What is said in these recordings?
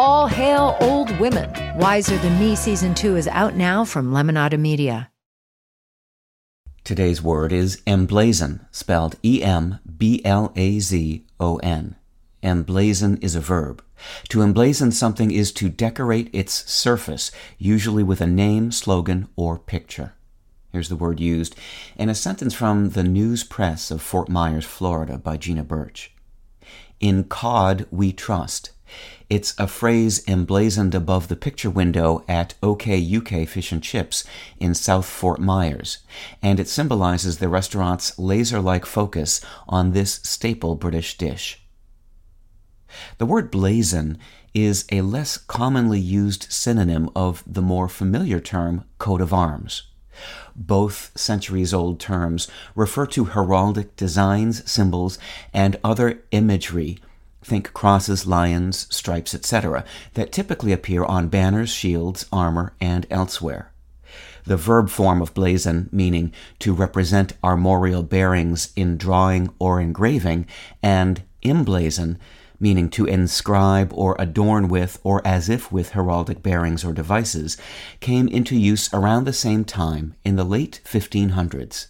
All hail old women. Wiser Than Me season two is out now from Lemonada Media. Today's word is emblazon, spelled E M B L A Z O N. Emblazon is a verb. To emblazon something is to decorate its surface, usually with a name, slogan, or picture. Here's the word used in a sentence from the News Press of Fort Myers, Florida, by Gina Birch. In Cod we trust. It's a phrase emblazoned above the picture window at OK UK Fish and Chips in South Fort Myers, and it symbolizes the restaurant's laser like focus on this staple British dish. The word blazon is a less commonly used synonym of the more familiar term coat of arms. Both centuries old terms refer to heraldic designs, symbols, and other imagery think crosses, lions, stripes, etc., that typically appear on banners, shields, armor, and elsewhere. The verb form of blazon, meaning to represent armorial bearings in drawing or engraving, and emblazon, meaning to inscribe or adorn with or as if with heraldic bearings or devices, came into use around the same time in the late 1500s.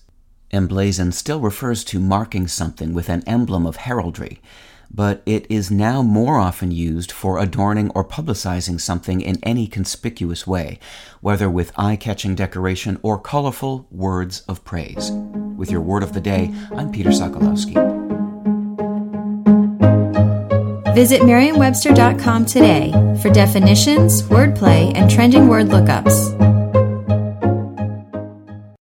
Emblazon still refers to marking something with an emblem of heraldry, but it is now more often used for adorning or publicizing something in any conspicuous way, whether with eye catching decoration or colorful words of praise. With your word of the day, I'm Peter Sokolowski. Visit Merriam-Webster.com today for definitions, wordplay, and trending word lookups.